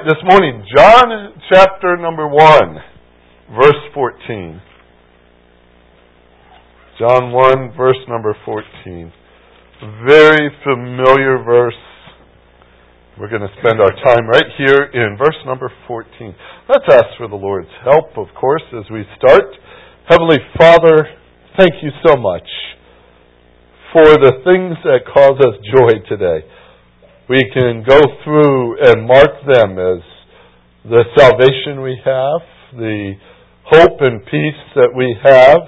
This morning, John chapter number 1, verse 14. John 1, verse number 14. Very familiar verse. We're going to spend our time right here in verse number 14. Let's ask for the Lord's help, of course, as we start. Heavenly Father, thank you so much for the things that cause us joy today. We can go through and mark them as the salvation we have, the hope and peace that we have,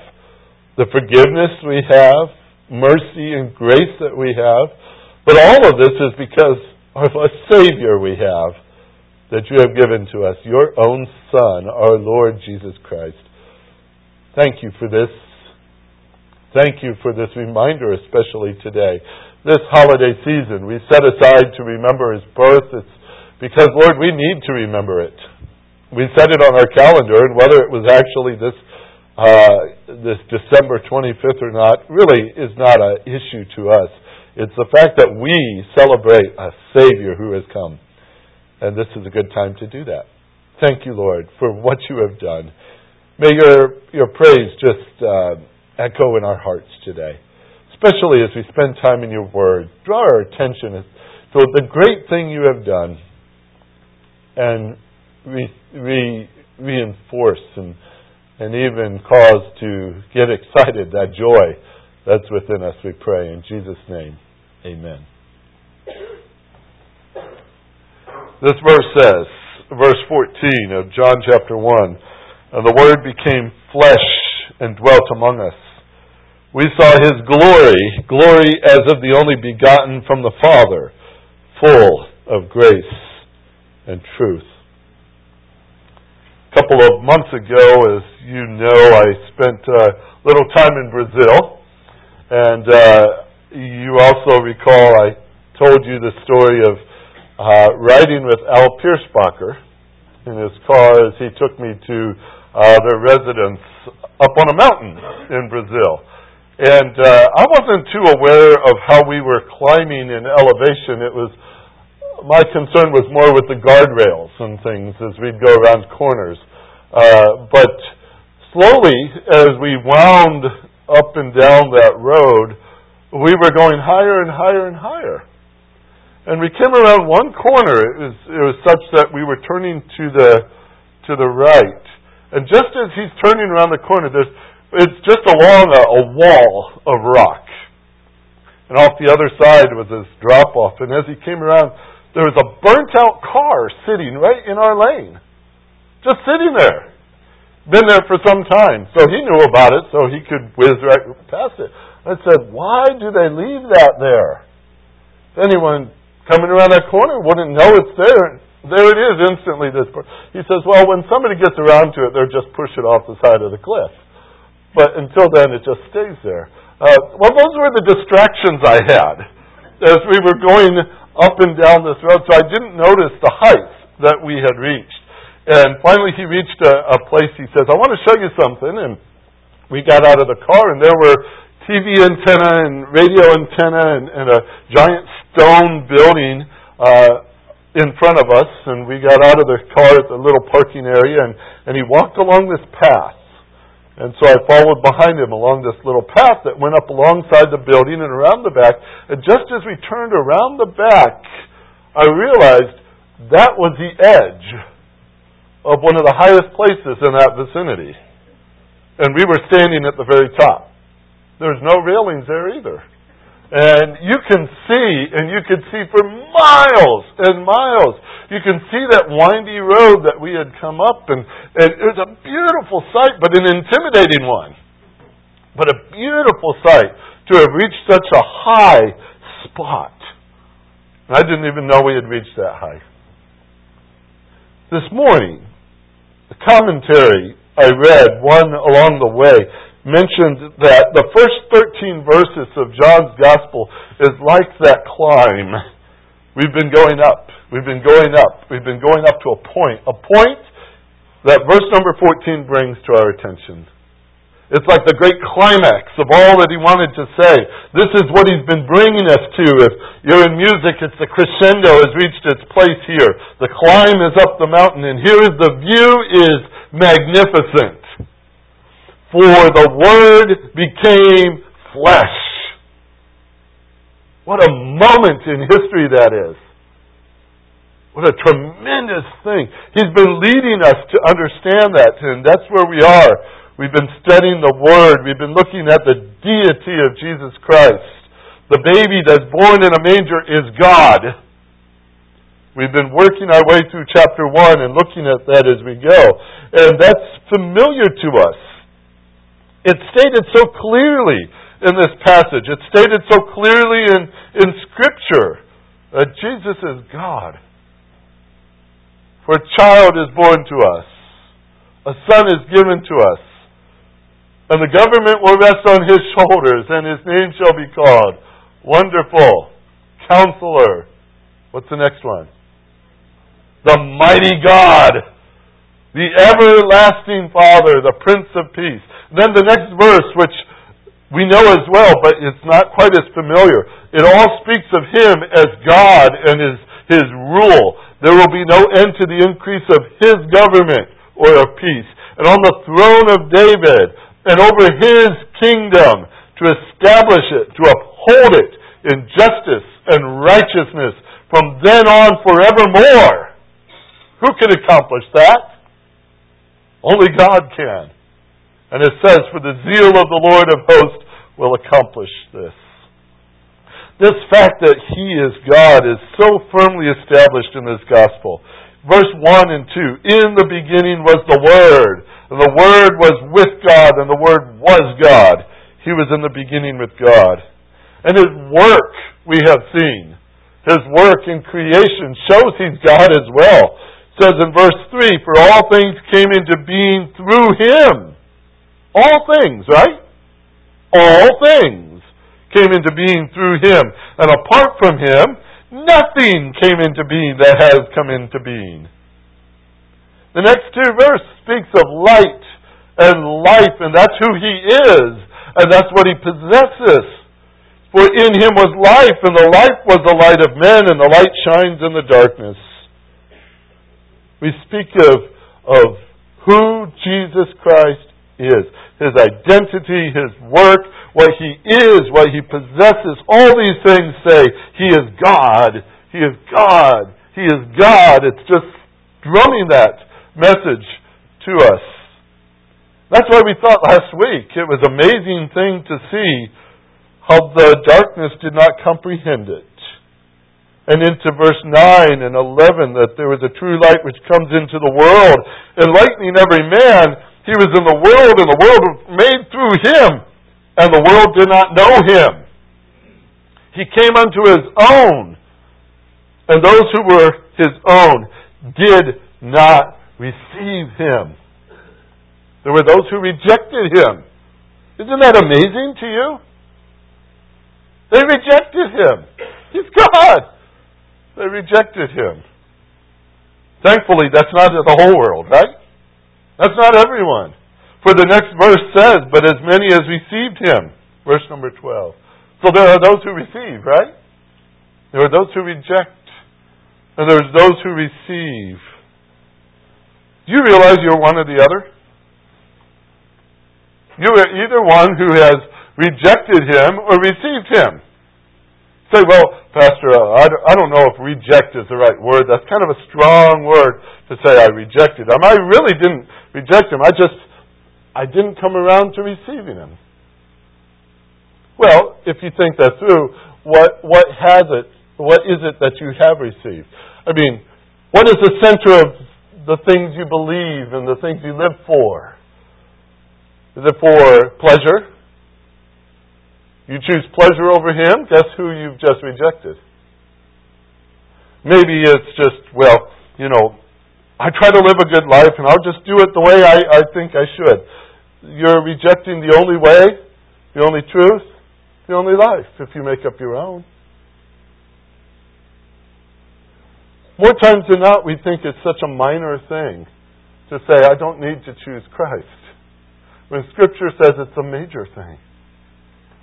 the forgiveness we have, mercy and grace that we have. But all of this is because of a Savior we have that you have given to us, your own Son, our Lord Jesus Christ. Thank you for this Thank you for this reminder, especially today. This holiday season, we set aside to remember His birth. It's because, Lord, we need to remember it. We set it on our calendar, and whether it was actually this uh, this December 25th or not really is not an issue to us. It's the fact that we celebrate a Savior who has come. And this is a good time to do that. Thank you, Lord, for what you have done. May your, your praise just uh, echo in our hearts today, especially as we spend time in your word. Draw our attention to the great thing you have done and re, re, reinforce and, and even cause to get excited that joy that's within us, we pray. In Jesus' name, amen. This verse says, verse 14 of John chapter 1, and the Word became flesh and dwelt among us. We saw his glory, glory as of the only begotten from the Father, full of grace and truth. A couple of months ago, as you know, I spent a little time in Brazil. And uh, you also recall I told you the story of uh, riding with Al Piersbacher in his car as he took me to uh, their residence up on a mountain in Brazil. And uh, I wasn't too aware of how we were climbing in elevation. It was my concern was more with the guardrails and things as we'd go around corners. Uh, but slowly, as we wound up and down that road, we were going higher and higher and higher. And we came around one corner. It was, it was such that we were turning to the to the right. And just as he's turning around the corner, there's it's just along a, a wall of rock. And off the other side was this drop off. And as he came around, there was a burnt out car sitting right in our lane. Just sitting there. Been there for some time. So he knew about it, so he could whiz right past it. I said, Why do they leave that there? If anyone coming around that corner wouldn't know it's there. There it is instantly. This he says, Well, when somebody gets around to it, they'll just push it off the side of the cliff. But until then, it just stays there. Uh, well, those were the distractions I had as we were going up and down this road. So I didn't notice the height that we had reached. And finally, he reached a, a place. He says, "I want to show you something." And we got out of the car, and there were TV antenna and radio antenna and, and a giant stone building uh, in front of us. And we got out of the car at the little parking area, and, and he walked along this path. And so I followed behind him along this little path that went up alongside the building and around the back. And just as we turned around the back, I realized that was the edge of one of the highest places in that vicinity. And we were standing at the very top. There's no railings there either. And you can see, and you could see for miles and miles. You can see that windy road that we had come up, and, and it was a beautiful sight, but an intimidating one. But a beautiful sight to have reached such a high spot. I didn't even know we had reached that high. This morning, the commentary I read, one along the way, mentioned that the first 13 verses of John's Gospel is like that climb. We've been going up. We've been going up. We've been going up to a point. A point that verse number 14 brings to our attention. It's like the great climax of all that he wanted to say. This is what he's been bringing us to. If you're in music, it's the crescendo has reached its place here. The climb is up the mountain, and here is the view is magnificent. For the Word became flesh. What a moment in history that is. What a tremendous thing. He's been leading us to understand that, and that's where we are We've been studying the Word. We've been looking at the deity of Jesus Christ. The baby that's born in a manger is God. We've been working our way through chapter 1 and looking at that as we go. And that's familiar to us. It's stated so clearly in this passage. It's stated so clearly in, in Scripture that Jesus is God. For a child is born to us, a son is given to us and the government will rest on his shoulders, and his name shall be called Wonderful, Counselor. What's the next one? The Mighty God, the Everlasting Father, the Prince of Peace. Then the next verse, which we know as well, but it's not quite as familiar. It all speaks of him as God and his, his rule. There will be no end to the increase of his government or of peace. And on the throne of David, and over his kingdom to establish it, to uphold it in justice and righteousness from then on forevermore. Who can accomplish that? Only God can. And it says, For the zeal of the Lord of hosts will accomplish this. This fact that He is God is so firmly established in this gospel. Verse 1 and 2 In the beginning was the Word and the Word was with God, and the Word was God. He was in the beginning with God. And His work we have seen. His work in creation shows He's God as well. Says in verse 3, For all things came into being through Him. All things, right? All things came into being through Him. And apart from Him, nothing came into being that has come into being. The next two verses speaks of light and life, and that's who he is, and that's what he possesses. For in him was life, and the life was the light of men, and the light shines in the darkness. We speak of, of who Jesus Christ is, his identity, his work, what he is, what he possesses. All these things say he is God. He is God. He is God. It's just drumming that message to us. That's why we thought last week it was an amazing thing to see how the darkness did not comprehend it. And into verse 9 and 11 that there was a true light which comes into the world, enlightening every man. He was in the world and the world was made through him, and the world did not know him. He came unto his own, and those who were his own did not receive him. There were those who rejected him. Isn't that amazing to you? They rejected him. He's God. They rejected him. Thankfully, that's not the whole world, right? That's not everyone. For the next verse says, But as many as received him. Verse number 12. So there are those who receive, right? There are those who reject. And there's those who receive. Do you realize you're one or the other? You are either one who has rejected him or received him. Say, well, Pastor, uh, I don't know if reject is the right word. That's kind of a strong word to say I rejected him. I really didn't reject him. I just, I didn't come around to receiving him. Well, if you think that through, what, what has it, what is it that you have received? I mean, what is the center of the things you believe and the things you live for? Is it for pleasure? You choose pleasure over Him? Guess who you've just rejected? Maybe it's just, well, you know, I try to live a good life and I'll just do it the way I, I think I should. You're rejecting the only way, the only truth, the only life if you make up your own. More times than not, we think it's such a minor thing to say, I don't need to choose Christ. when Scripture says it's a major thing.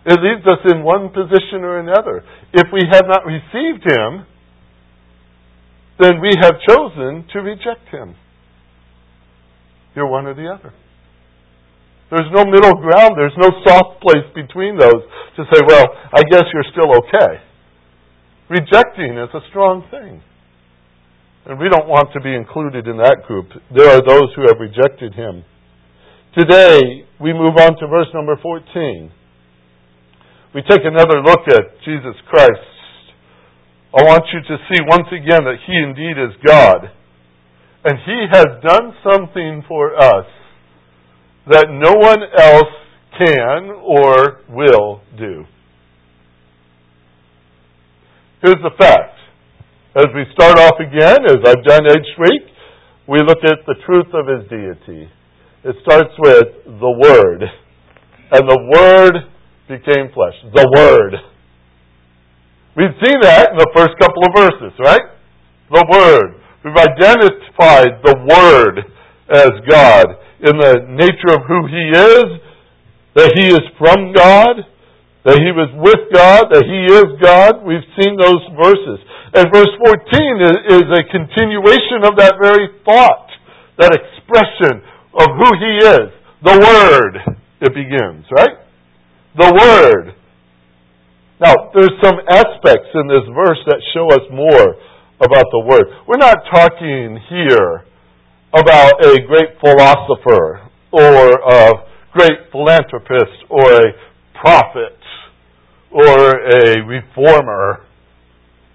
It leaves us in one position or another. If we have not received Him, then we have chosen to reject Him. You're one or the other. There's no middle ground. There's no soft place between those to say, well, I guess you're still okay. Rejecting is a strong thing. And we don't want to be included in that group. There are those who have rejected him. Today, we move on to verse number 14. We take another look at Jesus Christ. I want you to see once again that he indeed is God. And he has done something for us that no one else can or will do. Here's the fact. As we start off again, as I've done each week, we look at the truth of his deity. It starts with the Word. And the Word became flesh. The Word. We've seen that in the first couple of verses, right? The Word. We've identified the Word as God in the nature of who He is, that He is from God, that He was with God, that He is God. We've seen those verses. And verse 14 is, a continuation of that very thought, that expression of who He is. The Word, it begins, right? The Word. Now, there's some aspects in this verse that show us more about the Word. We're not talking here about a great philosopher or a great philanthropist or a prophet or a reformer,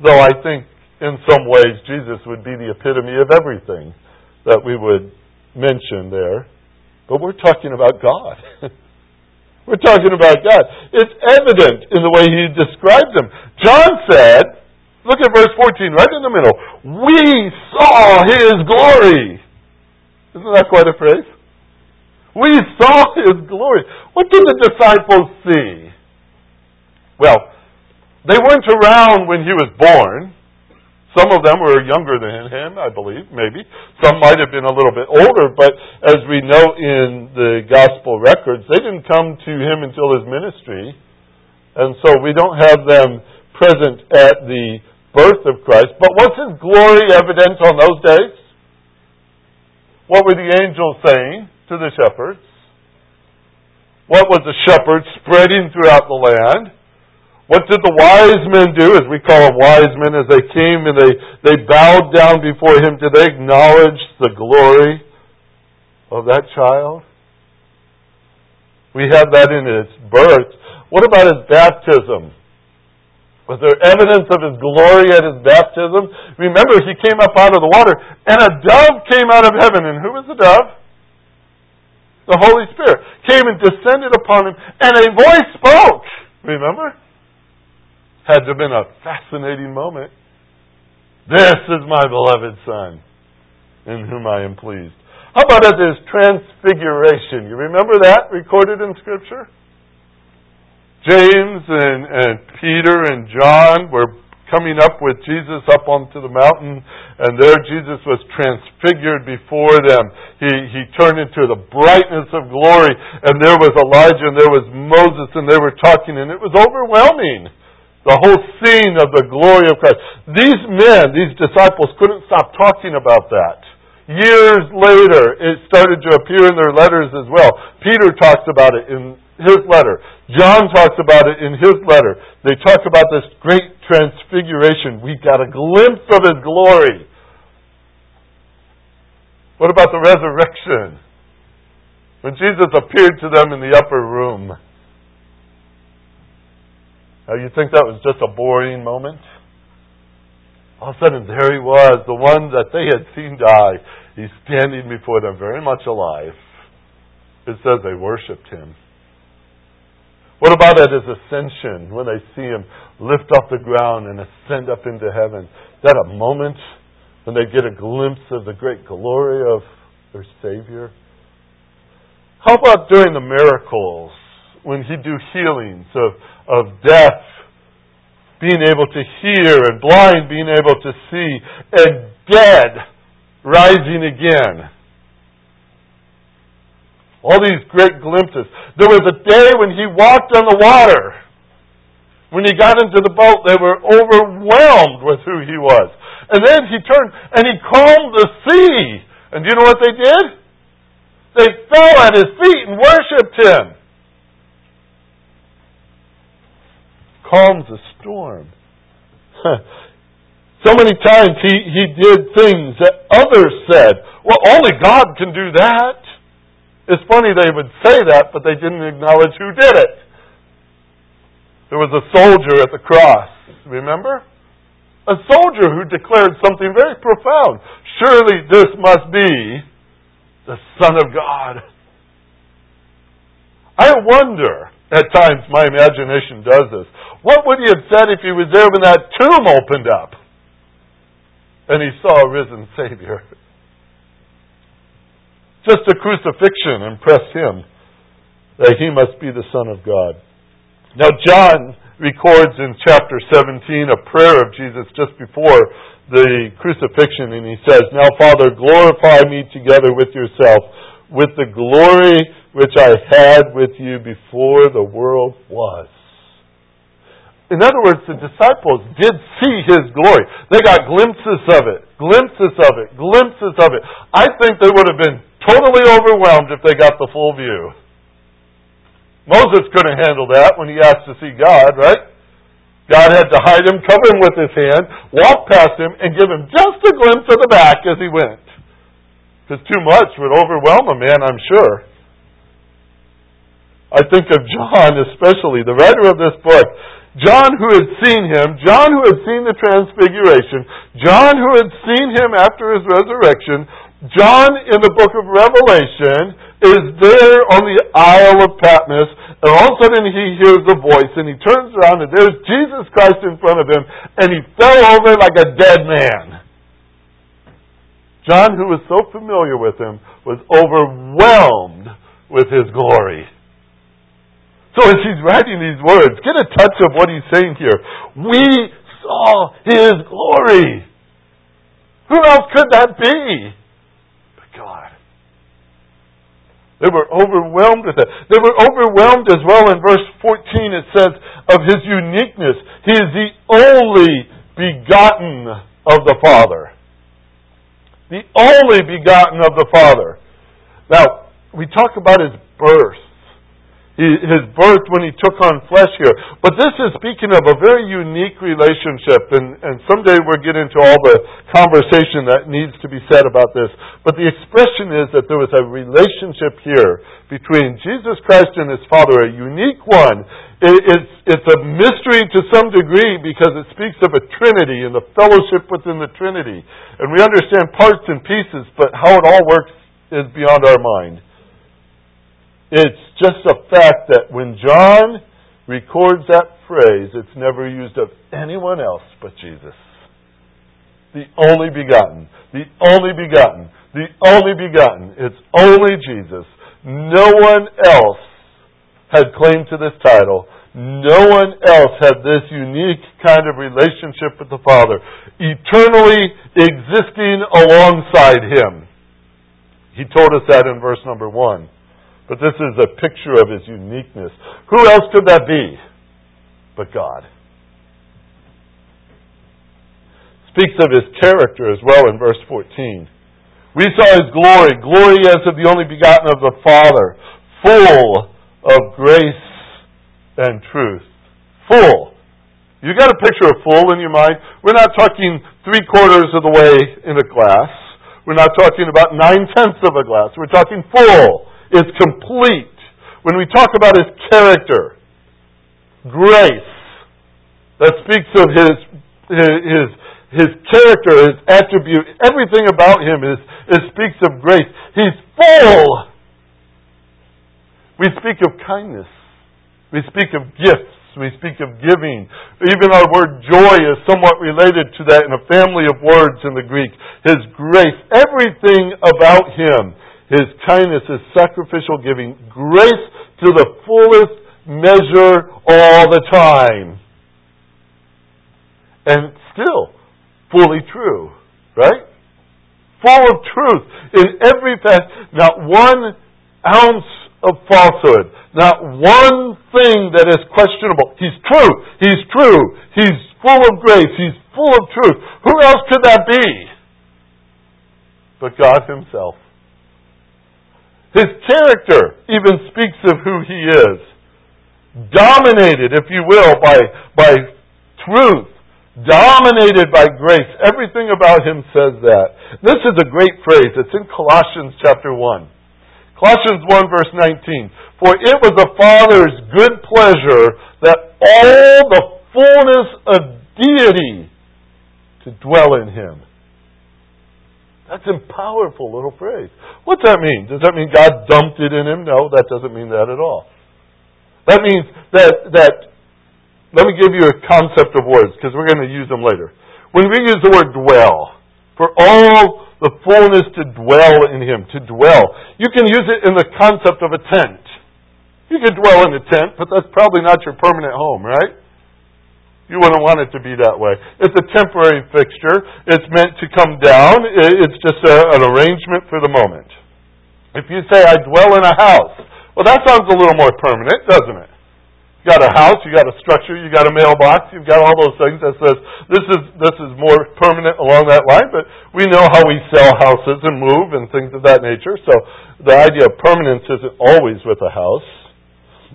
though I think in some ways Jesus would be the epitome of everything that we would mention there. But we're talking about God. we're talking about God. It's evident in the way he describes him. John said, look at verse 14, right in the middle. We saw his glory. Isn't that quite a phrase? We saw his glory. What did the disciples see? Well, they weren't around when he was born. Some of them were younger than him, I believe, maybe. Some might have been a little bit older, but as we know in the gospel records, they didn't come to him until his ministry. And so we don't have them present at the birth of Christ. But was his glory evident on those days? What were the angels saying to the shepherds? What was the shepherds spreading throughout the land? What did the wise men do, as we call them wise men, as they came and they, they bowed down before him? Did they acknowledge the glory of that child? We have that in his birth. What about his baptism? Was there evidence of his glory at his baptism? Remember, he came up out of the water, and a dove came out of heaven. And who was the dove? The Holy Spirit came and descended upon him, and a voice spoke. Remember? Had to have been a fascinating moment. This is my beloved Son, in whom I am pleased. How about at his transfiguration? You remember that recorded in Scripture? James and, and Peter and John were coming up with Jesus up onto the mountain, and there Jesus was transfigured before them. He, he turned into the brightness of glory, and there was Elijah, and there was Moses, and they were talking, and it was overwhelming. The whole scene of the glory of Christ. These men, these disciples, couldn't stop talking about that. Years later, it started to appear in their letters as well. Peter talks about it in his letter. John talks about it in his letter. They talk about this great transfiguration. We got a glimpse of his glory. What about the resurrection? When Jesus appeared to them in the upper room. Now, you think that was just a boring moment? All of a sudden, there he was, the one that they had seen die. He's standing before them, very much alive. It says they worshiped him. What about at his ascension when they see him lift off the ground and ascend up into heaven? Is that a moment when they get a glimpse of the great glory of their Savior? How about during the miracles when he'd do healings of, of deaf being able to hear and blind being able to see and dead rising again? All these great glimpses. There was a day when he walked on the water. When he got into the boat, they were overwhelmed with who he was. And then he turned and he calmed the sea. And do you know what they did? They fell at his feet and worshiped him. Calms a storm. so many times he, he did things that others said, well, only God can do that. It's funny they would say that, but they didn't acknowledge who did it. There was a soldier at the cross, remember? A soldier who declared something very profound. Surely this must be the Son of God. I wonder, at times my imagination does this, what would he have said if he was there when that tomb opened up and he saw a risen Savior? Just a crucifixion impressed him that he must be the Son of God. Now, John records in chapter 17 a prayer of Jesus just before the crucifixion, and he says, Now, Father, glorify me together with yourself with the glory which I had with you before the world was. In other words, the disciples did see his glory. They got glimpses of it, glimpses of it, glimpses of it. I think they would have been totally overwhelmed if they got the full view. Moses couldn't handle that when he asked to see God, right? God had to hide him, cover him with his hand, walk past him, and give him just a glimpse of the back as he went. Because too much would overwhelm a man, I'm sure. I think of John especially, the writer of this book. John who had seen him, John who had seen the transfiguration, John who had seen him after his resurrection, John in the book of Revelation is there on the Isle of Patmos, and all of a sudden he hears a voice, and he turns around, and there's Jesus Christ in front of him, and he fell over like a dead man. John, who was so familiar with him, was overwhelmed with his glory. So as he's writing these words, get a touch of what he's saying here. We saw his glory. Who else could that be? But God. They were overwhelmed with it. They were overwhelmed as well in verse 14 it says of his uniqueness. He is the only begotten of the Father. The only begotten of the Father. Now, we talk about his birth his birth when he took on flesh here. But this is speaking of a very unique relationship, and, and someday we'll get into all the conversation that needs to be said about this. But the expression is that there was a relationship here between Jesus Christ and his Father, a unique one. It, it's, it's a mystery to some degree because it speaks of a Trinity and the fellowship within the Trinity. And we understand parts and pieces, but how it all works is beyond our mind. It's just a fact that when John records that phrase, it's never used of anyone else but Jesus. The only begotten. The only begotten. The only begotten. It's only Jesus. No one else had claim to this title. No one else had this unique kind of relationship with the Father, eternally existing alongside Him. He told us that in verse number one. But this is a picture of his uniqueness. Who else could that be but God? Speaks of his character as well in verse 14. We saw his glory, glory as of the only begotten of the Father, full of grace and truth. Full. You got a picture of full in your mind? We're not talking three quarters of the way in a glass. We're not talking about nine tenths of a glass. We're talking full is complete. When we talk about his character, grace, that speaks of his, his, his character, his attribute, everything about him is, is speaks of grace. He's full. We speak of kindness. We speak of gifts. We speak of giving. Even our word joy is somewhat related to that in a family of words in the Greek. His grace, everything about him his kindness, is sacrificial giving, grace to the fullest measure all the time. And still fully true, right? Full of truth in every fact, not one ounce of falsehood. Not one thing that is questionable. He's true. He's true. He's full of grace. He's full of truth. Who else could that be? But God Himself. His character even speaks of who He is. Dominated, if you will, by, by truth. Dominated by grace. Everything about Him says that. This is a great phrase. It's in Colossians chapter 1. Colossians 1 verse 19. For it was the Father's good pleasure that all the fullness of deity to dwell in Him. That's a powerful little phrase. What's that mean? Does that mean God dumped it in Him? No, that doesn't mean that at all. That means that, that let me give you a concept of words because we're going to use them later. When we use the word dwell, for all the fullness to dwell in him, to dwell. You can use it in the concept of a tent. You can dwell in a tent, but that's probably not your permanent home, right? You wouldn't want it to be that way. It's a temporary fixture. It's meant to come down. It's just a, an arrangement for the moment. If you say, I dwell in a house, well, that sounds a little more permanent, doesn't it? You got a house, you got a structure, you got a mailbox, you've got all those things that says this is this is more permanent along that line, but we know how we sell houses and move and things of that nature. So the idea of permanence isn't always with a house.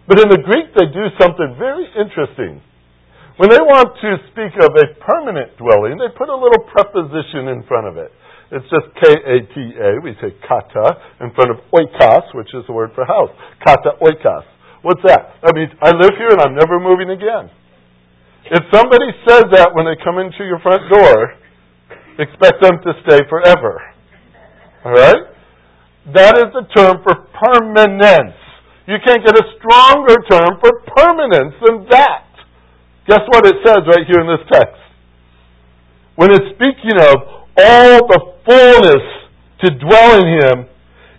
But in the Greek they do something very interesting. When they want to speak of a permanent dwelling, they put a little preposition in front of it. It's just K-A-T-A. We say kata in front of oikos, which is the word for house. Kata oikos. What's that? That means I live here and I'm never moving again. If somebody says that when they come into your front door, expect them to stay forever. All right? That is the term for permanence. You can't get a stronger term for permanence than that. Guess what it says right here in this text? When it's speaking of all the fullness to dwell in Him,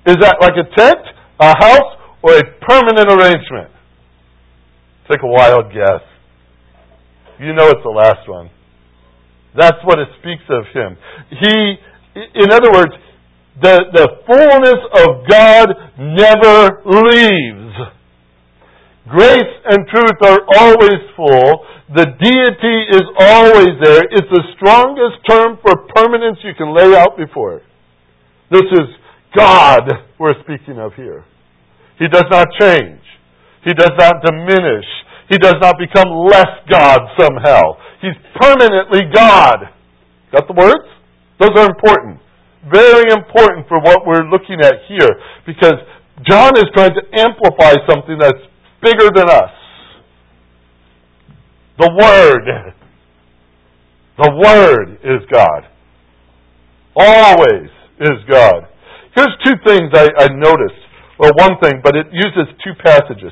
is that like a tent, a house, or a permanent arrangement? Take a wild guess. You know it's the last one. That's what it speaks of him. He, in other words, the, the fullness of God never leaves. Grace and truth are always full. The deity is always there. It's the strongest term for permanence you can lay out before it. This is God we're speaking of here. He does not change. He does not diminish. He does not become less God somehow. He's permanently God. Got the words? Those are important. Very important for what we're looking at here because John is trying to amplify something that's bigger than us. The Word. The Word is God. Always is God. Here's two things I, I noticed well, one thing, but it uses two passages.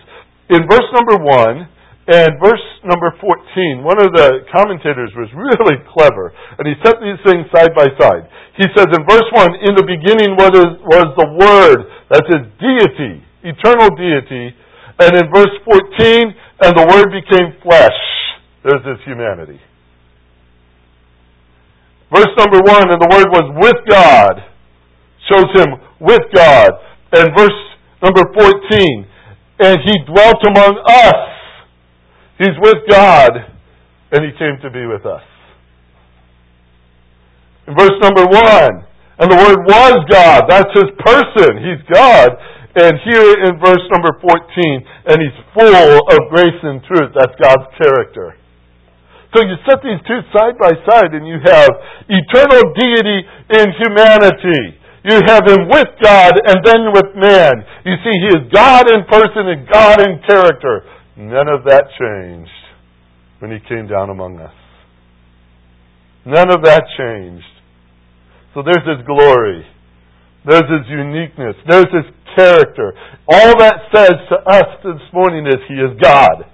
In verse number 1 and verse number 14, one of the commentators was really clever, and he set these things side by side. He says in verse 1, In the beginning was the Word, that's his deity, eternal deity, and in verse 14, and the Word became flesh. There's his humanity. Verse number 1, and the Word was with God, shows him with God. And verse Number 14, and he dwelt among us. He's with God, and he came to be with us. In verse number 1, and the Word was God. That's his person. He's God. And here in verse number 14, and he's full of grace and truth. That's God's character. So you set these two side by side, and you have eternal deity in humanity. You have him with God and then with man. You see, he is God in person and God in character. None of that changed when he came down among us. None of that changed. So there's his glory. There's his uniqueness. There's his character. All that says to us this morning is he is God.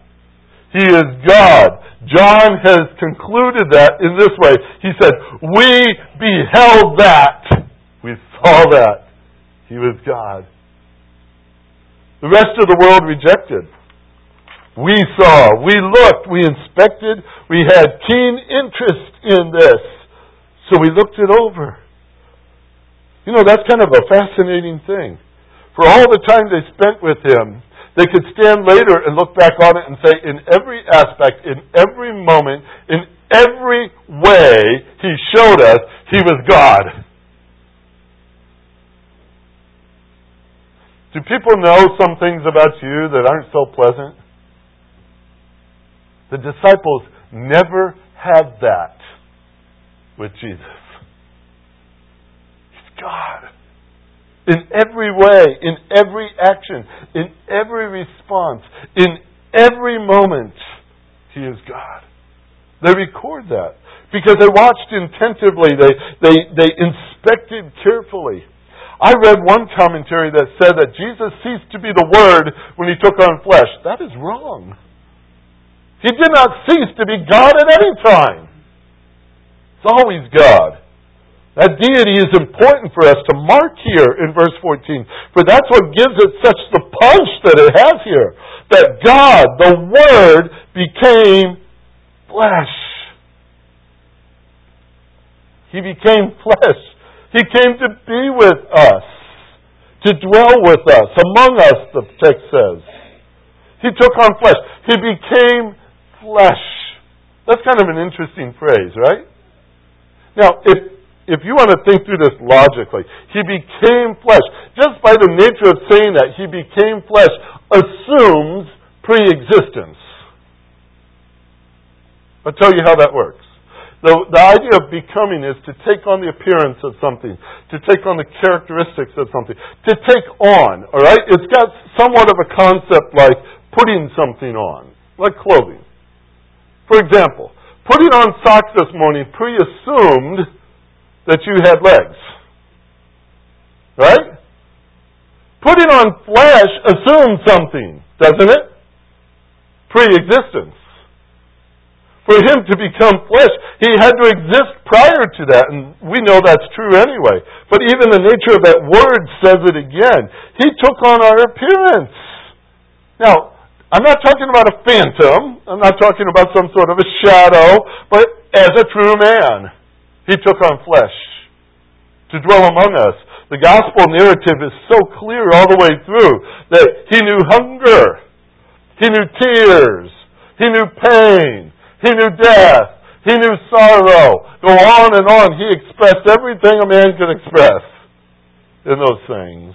He is God. John has concluded that in this way. He said, We beheld that we saw that. He was God. The rest of the world rejected. We saw, we looked, we inspected, we had keen interest in this. So we looked it over. You know, that's kind of a fascinating thing. For all the time they spent with him, they could stand later and look back on it and say, in every aspect, in every moment, in every way, he showed us he was God. Do people know some things about you that aren't so pleasant? The disciples never had that with Jesus. He's God. In every way, in every action, in every response, in every moment, He is God. They record that because they watched intentively, they, they, they inspected carefully. I read one commentary that said that Jesus ceased to be the Word when He took on flesh. That is wrong. He did not cease to be God at any time. It's always God. That deity is important for us to mark here in verse 14. For that's what gives it such the punch that it has here. That God, the Word, became flesh. He became flesh. He came to be with us, to dwell with us, among us, the text says. He took on flesh. He became flesh. That's kind of an interesting phrase, right? Now, if if you want to think through this logically, he became flesh. Just by the nature of saying that, he became flesh assumes pre-existence. I'll tell you how that works. The, the idea of becoming is to take on the appearance of something, to take on the characteristics of something, to take on, alright? It's got somewhat of a concept like putting something on, like clothing. For example, putting on socks this morning pre-assumed that you had legs. Right? Putting on flesh assumes something, doesn't it? Pre-existence. For him to become flesh, he had to exist prior to that, and we know that's true anyway. But even the nature of that word says it again. He took on our appearance. Now, I'm not talking about a phantom. I'm not talking about some sort of a shadow, but as a true man. He took on flesh to dwell among us. The gospel narrative is so clear all the way through that he knew hunger, he knew tears, he knew pain, he knew death, he knew sorrow. Go on and on. He expressed everything a man could express in those things.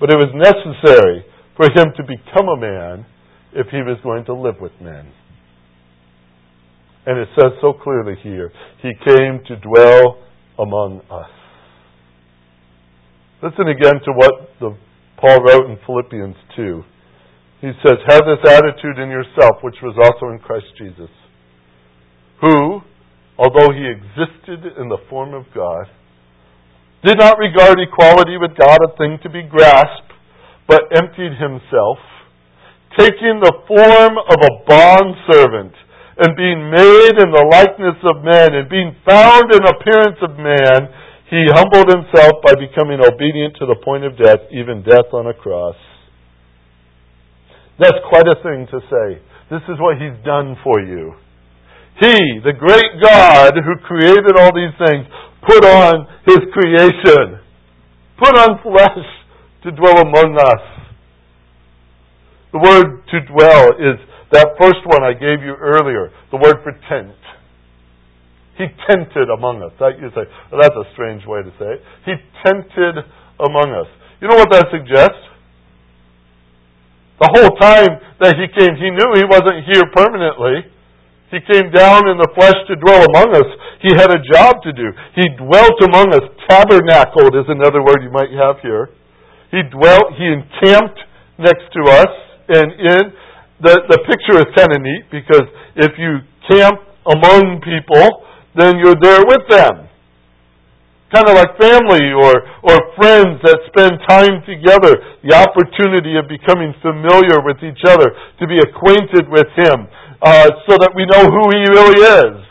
But it was necessary for him to become a man if he was going to live with men. And it says so clearly here, he came to dwell among us. Listen again to what the, Paul wrote in Philippians 2. He says, Have this attitude in yourself, which was also in Christ Jesus, who, although he existed in the form of God, did not regard equality with God a thing to be grasped but emptied himself, taking the form of a bond servant, and being made in the likeness of men, and being found in appearance of man, he humbled himself by becoming obedient to the point of death, even death on a cross. That's quite a thing to say. This is what he's done for you. He, the great God who created all these things, put on his creation, put on flesh, to dwell among us. The word to dwell is that first one I gave you earlier, the word for tent. He tented among us. That you say, well, that's a strange way to say it. He tented among us. You know what that suggests? The whole time that he came, he knew he wasn't here permanently. He came down in the flesh to dwell among us. He had a job to do. He dwelt among us. Tabernacled is another word you might have here. He dwelt, he encamped next to us, and in the the picture is kind of neat because if you camp among people, then you're there with them. Kind of like family or, or friends that spend time together. The opportunity of becoming familiar with each other, to be acquainted with Him, uh, so that we know who He really is.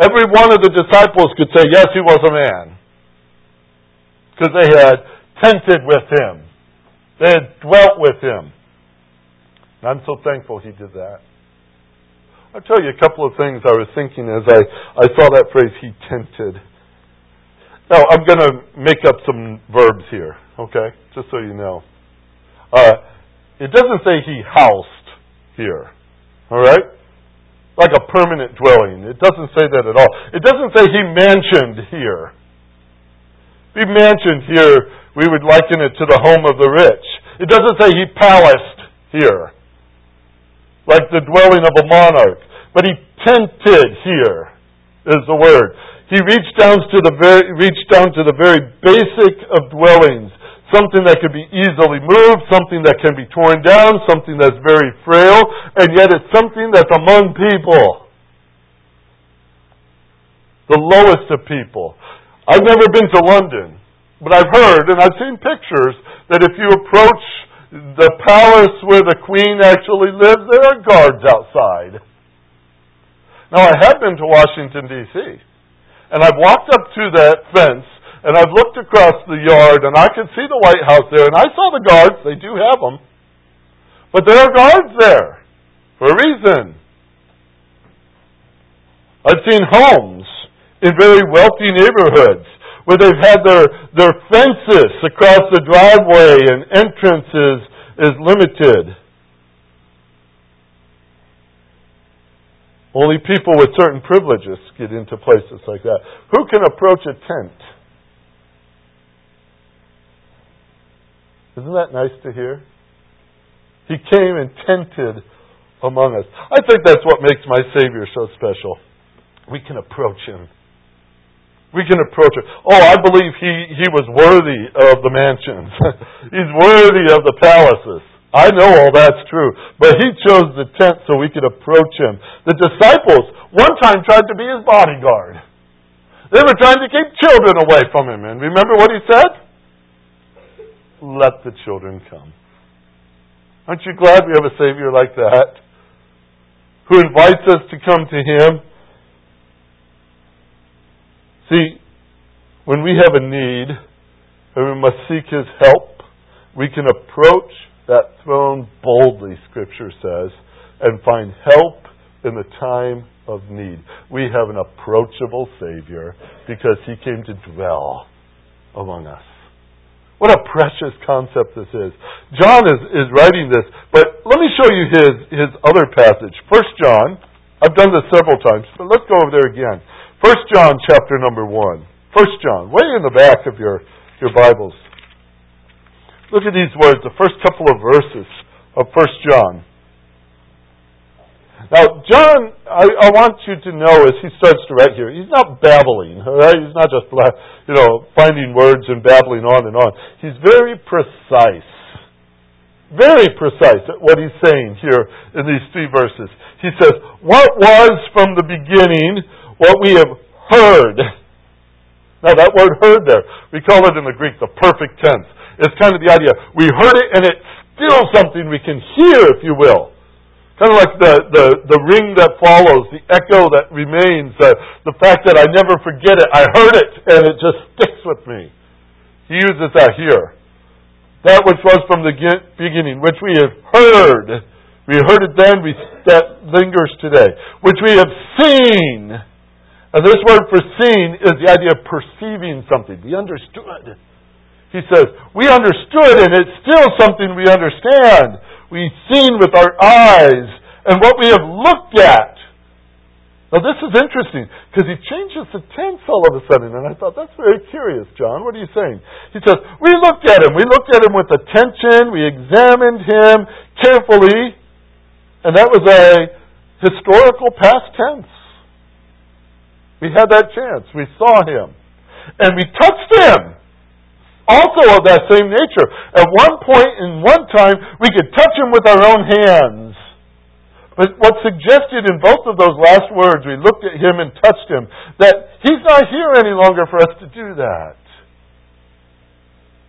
Every one of the disciples could say, yes, He was a man. Because they had tented with him. They had dwelt with him. I'm so thankful he did that. I'll tell you a couple of things I was thinking as I, I saw that phrase, he tented. Now, I'm going to make up some verbs here, okay? Just so you know. Uh, it doesn't say he housed here, all right? Like a permanent dwelling. It doesn't say that at all. It doesn't say he mansioned here. He mansioned here, we would liken it to the home of the rich. It doesn't say he palaced here, like the dwelling of a monarch. But he tented here, is the word. He reached down to the very, reached down to the very basic of dwellings. Something that can be easily moved, something that can be torn down, something that's very frail, and yet it's something that's among people. The lowest of people. I've never been to London, but I've heard and I've seen pictures that if you approach the palace where the queen actually lives, there are guards outside. Now, I have been to Washington, D.C., and I've walked up to that fence, and I've looked across the yard, and I can see the White House there, and I saw the guards. They do have them. But there are guards there for a reason. I've seen homes in very wealthy neighborhoods where they've had their, their fences across the driveway and entrances is limited. Only people with certain privileges get into places like that. Who can approach a tent? Isn't that nice to hear? He came and tented among us. I think that's what makes my Savior so special. We can approach him. We can approach him. Oh, I believe he, he was worthy of the mansions. He's worthy of the palaces. I know all that's true. But he chose the tent so we could approach him. The disciples one time tried to be his bodyguard. They were trying to keep children away from him. And remember what he said? Let the children come. Aren't you glad we have a Savior like that? Who invites us to come to Him? See, when we have a need and we must seek His help, we can approach that throne boldly, Scripture says, and find help in the time of need. We have an approachable Savior because He came to dwell among us. What a precious concept this is. John is, is writing this, but let me show you his, his other passage. First John, I've done this several times, but let's go over there again. First John chapter number one. First John, way in the back of your, your Bibles. Look at these words, the first couple of verses of First John. Now, John, I, I, want you to know as he starts to write here, he's not babbling, right? He's not just, you know, finding words and babbling on and on. He's very precise. Very precise at what he's saying here in these three verses. He says, What was from the beginning what we have heard? Now, that word heard there, we call it in the Greek the perfect tense. It's kind of the idea. We heard it and it's still something we can hear, if you will. Kind of like the, the, the ring that follows, the echo that remains, uh, the fact that I never forget it. I heard it and it just sticks with me. He uses that here. That which was from the beginning, which we have heard. We heard it then, we, that lingers today. Which we have seen. And this word for seen is the idea of perceiving something. We understood. He says, we understood and it's still something we understand. We've seen with our eyes and what we have looked at. Now this is interesting because he changes the tense all of a sudden and I thought that's very curious, John. What are you saying? He says, we looked at him. We looked at him with attention. We examined him carefully. And that was a historical past tense. We had that chance. We saw him. And we touched him also of that same nature. At one point in one time, we could touch him with our own hands. But what's suggested in both of those last words, we looked at him and touched him, that he's not here any longer for us to do that.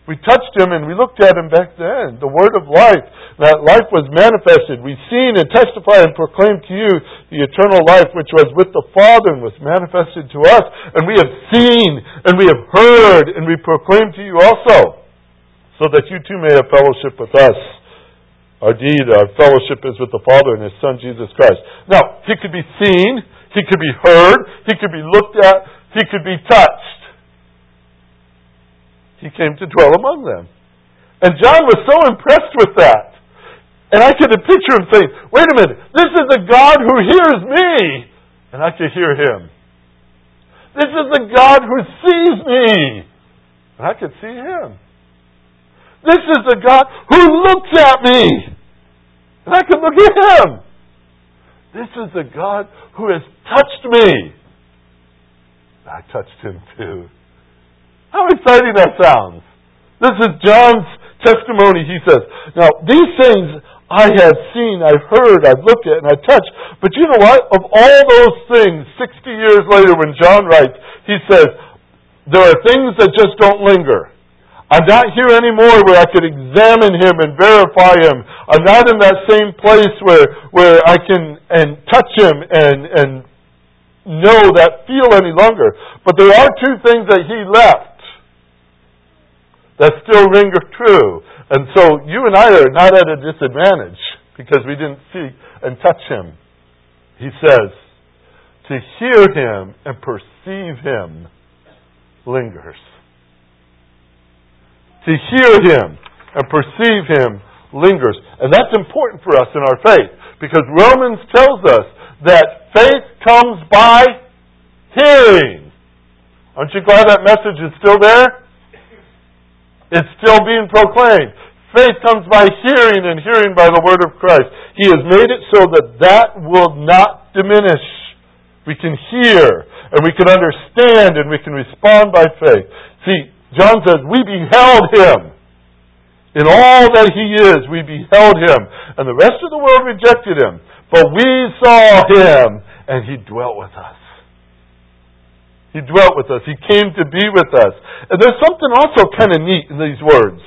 We touched him and we looked at him back then. The word of life. That life was manifested. We've seen and testified and proclaimed to you the eternal life which was with the Father and was manifested to us. And we have seen and we have heard and we proclaim to you also. So that you too may have fellowship with us. Our deed, our fellowship is with the Father and His Son Jesus Christ. Now, He could be seen, He could be heard, He could be looked at, He could be touched. He came to dwell among them. And John was so impressed with that. And I could picture him saying, wait a minute, this is the God who hears me. And I could hear him. This is the God who sees me. And I could see him. This is the God who looks at me. And I could look at him. This is the God who has touched me. I touched him too. How exciting that sounds. This is John's testimony. He says, Now, these things I have seen, I've heard, I've looked at, and I've touched. But you know what? Of all those things, 60 years later when John writes, he says, There are things that just don't linger. I'm not here anymore where I could examine him and verify him. I'm not in that same place where, where I can and touch him and, and know that feel any longer. But there are two things that he left that still ring true. And so you and I are not at a disadvantage because we didn't see and touch him. He says, to hear him and perceive him lingers to hear him and perceive him lingers. And that's important for us in our faith because Romans tells us that faith comes by hearing. Aren't you glad that message is still there? It's still being proclaimed. Faith comes by hearing and hearing by the word of Christ. He has made it so that that will not diminish. We can hear and we can understand and we can respond by faith. See, John says, We beheld him. In all that he is, we beheld him. And the rest of the world rejected him. But we saw him, and he dwelt with us. He dwelt with us. He came to be with us. And there's something also kind of neat in these words.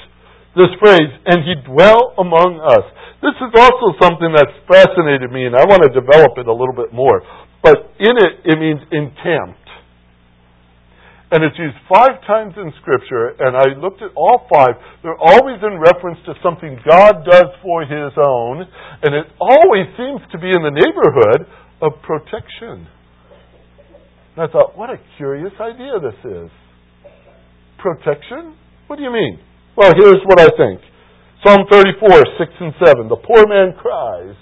This phrase, and he dwelt among us. This is also something that's fascinated me, and I want to develop it a little bit more. But in it, it means encamped. And it's used five times in Scripture, and I looked at all five. They're always in reference to something God does for His own, and it always seems to be in the neighborhood of protection. And I thought, what a curious idea this is. Protection? What do you mean? Well, here's what I think Psalm 34, 6 and 7. The poor man cries,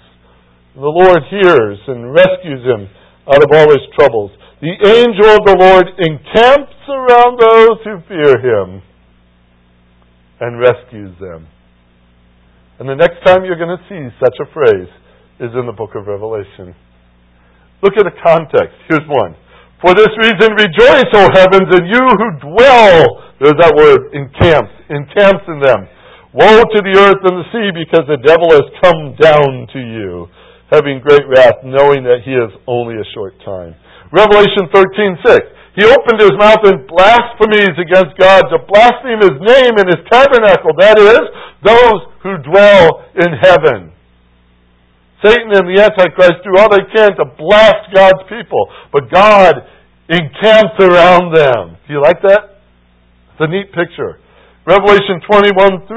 and the Lord hears and rescues him out of all his troubles. The angel of the Lord encamps around those who fear him and rescues them. And the next time you're going to see such a phrase is in the book of Revelation. Look at the context. Here's one. For this reason rejoice, O heavens, and you who dwell, there's that word, encamps, encamps in them. Woe to the earth and the sea, because the devil has come down to you, having great wrath, knowing that he is only a short time. Revelation 13:6. He opened his mouth in blasphemies against God to blaspheme his name and his tabernacle, that is, those who dwell in heaven. Satan and the Antichrist do all they can to blast God's people, but God encamps around them. Do you like that? It's a neat picture. Revelation 21 3.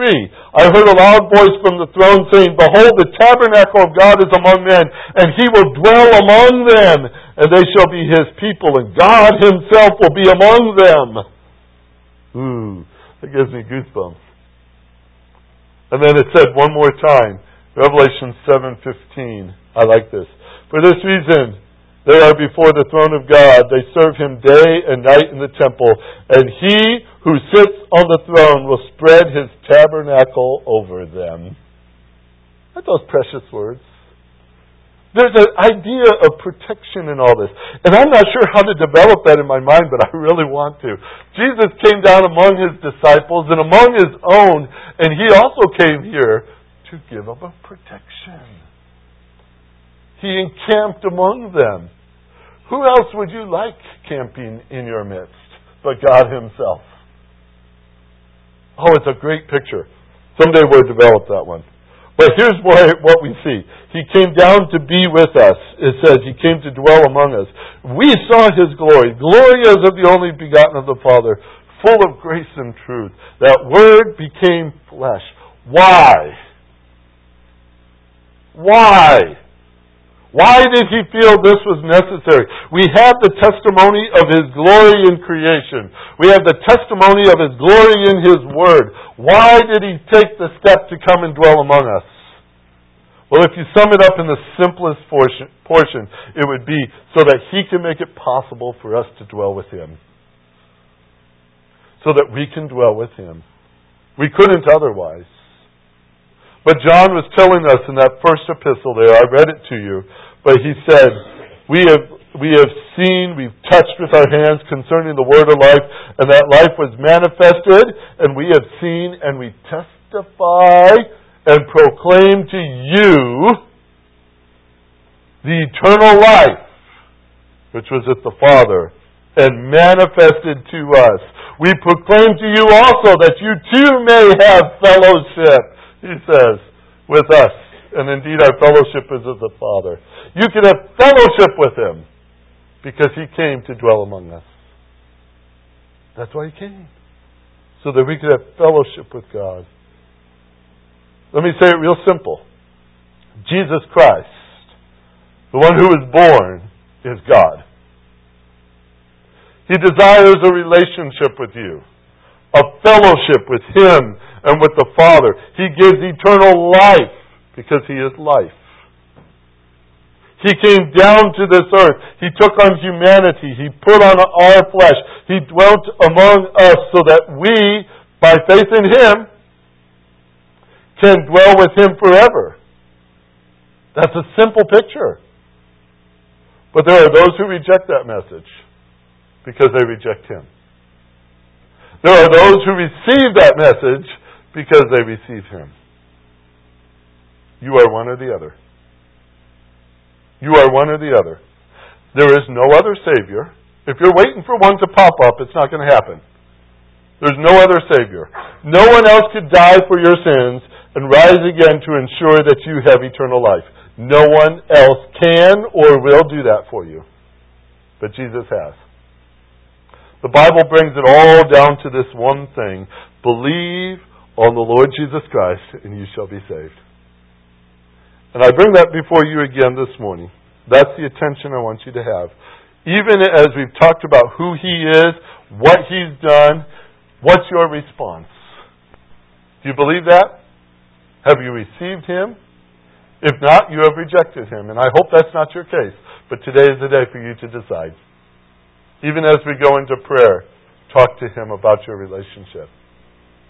I heard a loud voice from the throne saying, Behold, the tabernacle of God is among men, and he will dwell among them, and they shall be his people, and God himself will be among them. Ooh, that gives me goosebumps. And then it said one more time, Revelation 7:15. I like this. For this reason, they are before the throne of God. They serve him day and night in the temple. And he who sits on the throne will spread his tabernacle over them. Aren't those precious words? There's an idea of protection in all this. And I'm not sure how to develop that in my mind, but I really want to. Jesus came down among his disciples and among his own, and he also came here to give them a protection. He encamped among them. Who else would you like camping in your midst but God Himself? Oh, it's a great picture. Someday we'll develop that one. But here's what we see. He came down to be with us. It says he came to dwell among us. We saw his glory. Glory as of the only begotten of the Father, full of grace and truth. That word became flesh. Why? Why? Why did he feel this was necessary? We have the testimony of his glory in creation. We have the testimony of his glory in his word. Why did he take the step to come and dwell among us? Well, if you sum it up in the simplest portion, it would be so that he can make it possible for us to dwell with him. So that we can dwell with him. We couldn't otherwise. But John was telling us in that first epistle there, I read it to you, but he said, We have we have seen, we've touched with our hands concerning the word of life, and that life was manifested, and we have seen and we testify and proclaim to you the eternal life which was at the Father and manifested to us. We proclaim to you also that you too may have fellowship he says, with us. And indeed, our fellowship is with the Father. You can have fellowship with Him because He came to dwell among us. That's why He came. So that we could have fellowship with God. Let me say it real simple Jesus Christ, the one who was born, is God. He desires a relationship with you, a fellowship with Him and with the Father. He gives eternal life because He is life. He came down to this earth. He took on humanity. He put on our flesh. He dwelt among us so that we, by faith in Him, can dwell with Him forever. That's a simple picture. But there are those who reject that message because they reject Him. There are those who receive that message because they receive Him. You are one or the other. You are one or the other. There is no other Savior. If you're waiting for one to pop up, it's not going to happen. There's no other Savior. No one else could die for your sins and rise again to ensure that you have eternal life. No one else can or will do that for you. But Jesus has. The Bible brings it all down to this one thing believe on the Lord Jesus Christ, and you shall be saved. And I bring that before you again this morning. That's the attention I want you to have. Even as we've talked about who He is, what He's done, what's your response? Do you believe that? Have you received Him? If not, you have rejected Him. And I hope that's not your case. But today is the day for you to decide. Even as we go into prayer, talk to Him about your relationship.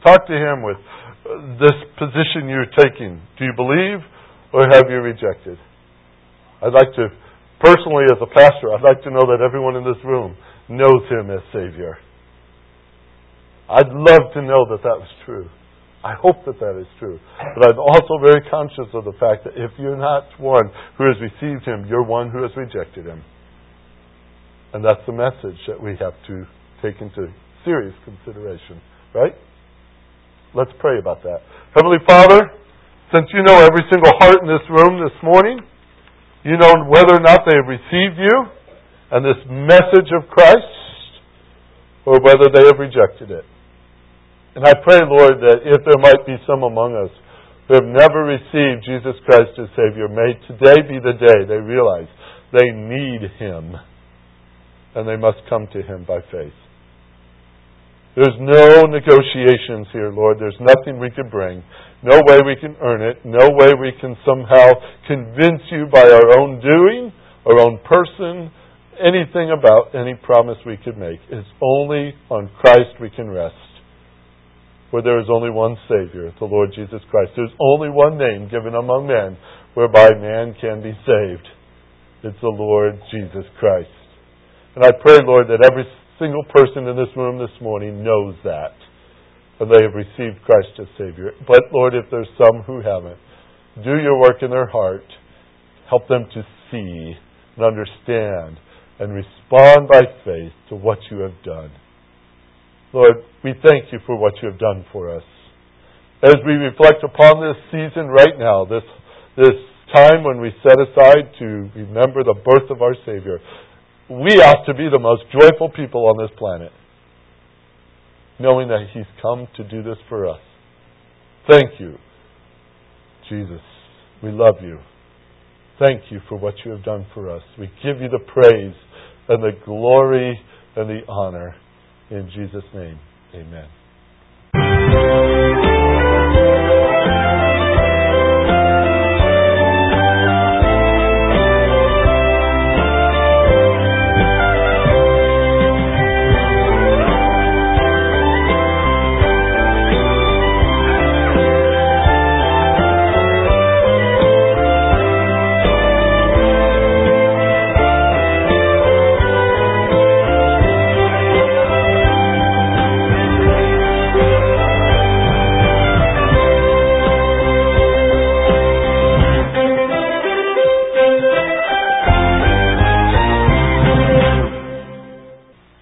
Talk to him with this position you're taking. Do you believe or have you rejected? I'd like to, personally as a pastor, I'd like to know that everyone in this room knows him as Savior. I'd love to know that that was true. I hope that that is true. But I'm also very conscious of the fact that if you're not one who has received him, you're one who has rejected him. And that's the message that we have to take into serious consideration. Right? Let's pray about that. Heavenly Father, since you know every single heart in this room this morning, you know whether or not they have received you and this message of Christ, or whether they have rejected it. And I pray, Lord, that if there might be some among us who have never received Jesus Christ as Savior, may today be the day they realize they need Him and they must come to Him by faith. There's no negotiations here, Lord. There's nothing we can bring. No way we can earn it. No way we can somehow convince you by our own doing, our own person, anything about any promise we could make. It's only on Christ we can rest. Where there is only one Savior, the Lord Jesus Christ. There's only one name given among men whereby man can be saved. It's the Lord Jesus Christ. And I pray, Lord, that every single person in this room this morning knows that. And they have received Christ as Savior. But, Lord, if there's some who haven't, do your work in their heart. Help them to see and understand and respond by faith to what you have done. Lord, we thank you for what you have done for us. As we reflect upon this season right now, this, this time when we set aside to remember the birth of our Savior, we ought to be the most joyful people on this planet, knowing that He's come to do this for us. Thank you, Jesus. We love you. thank you for what you have done for us. We give you the praise and the glory and the honor. In Jesus' name, amen.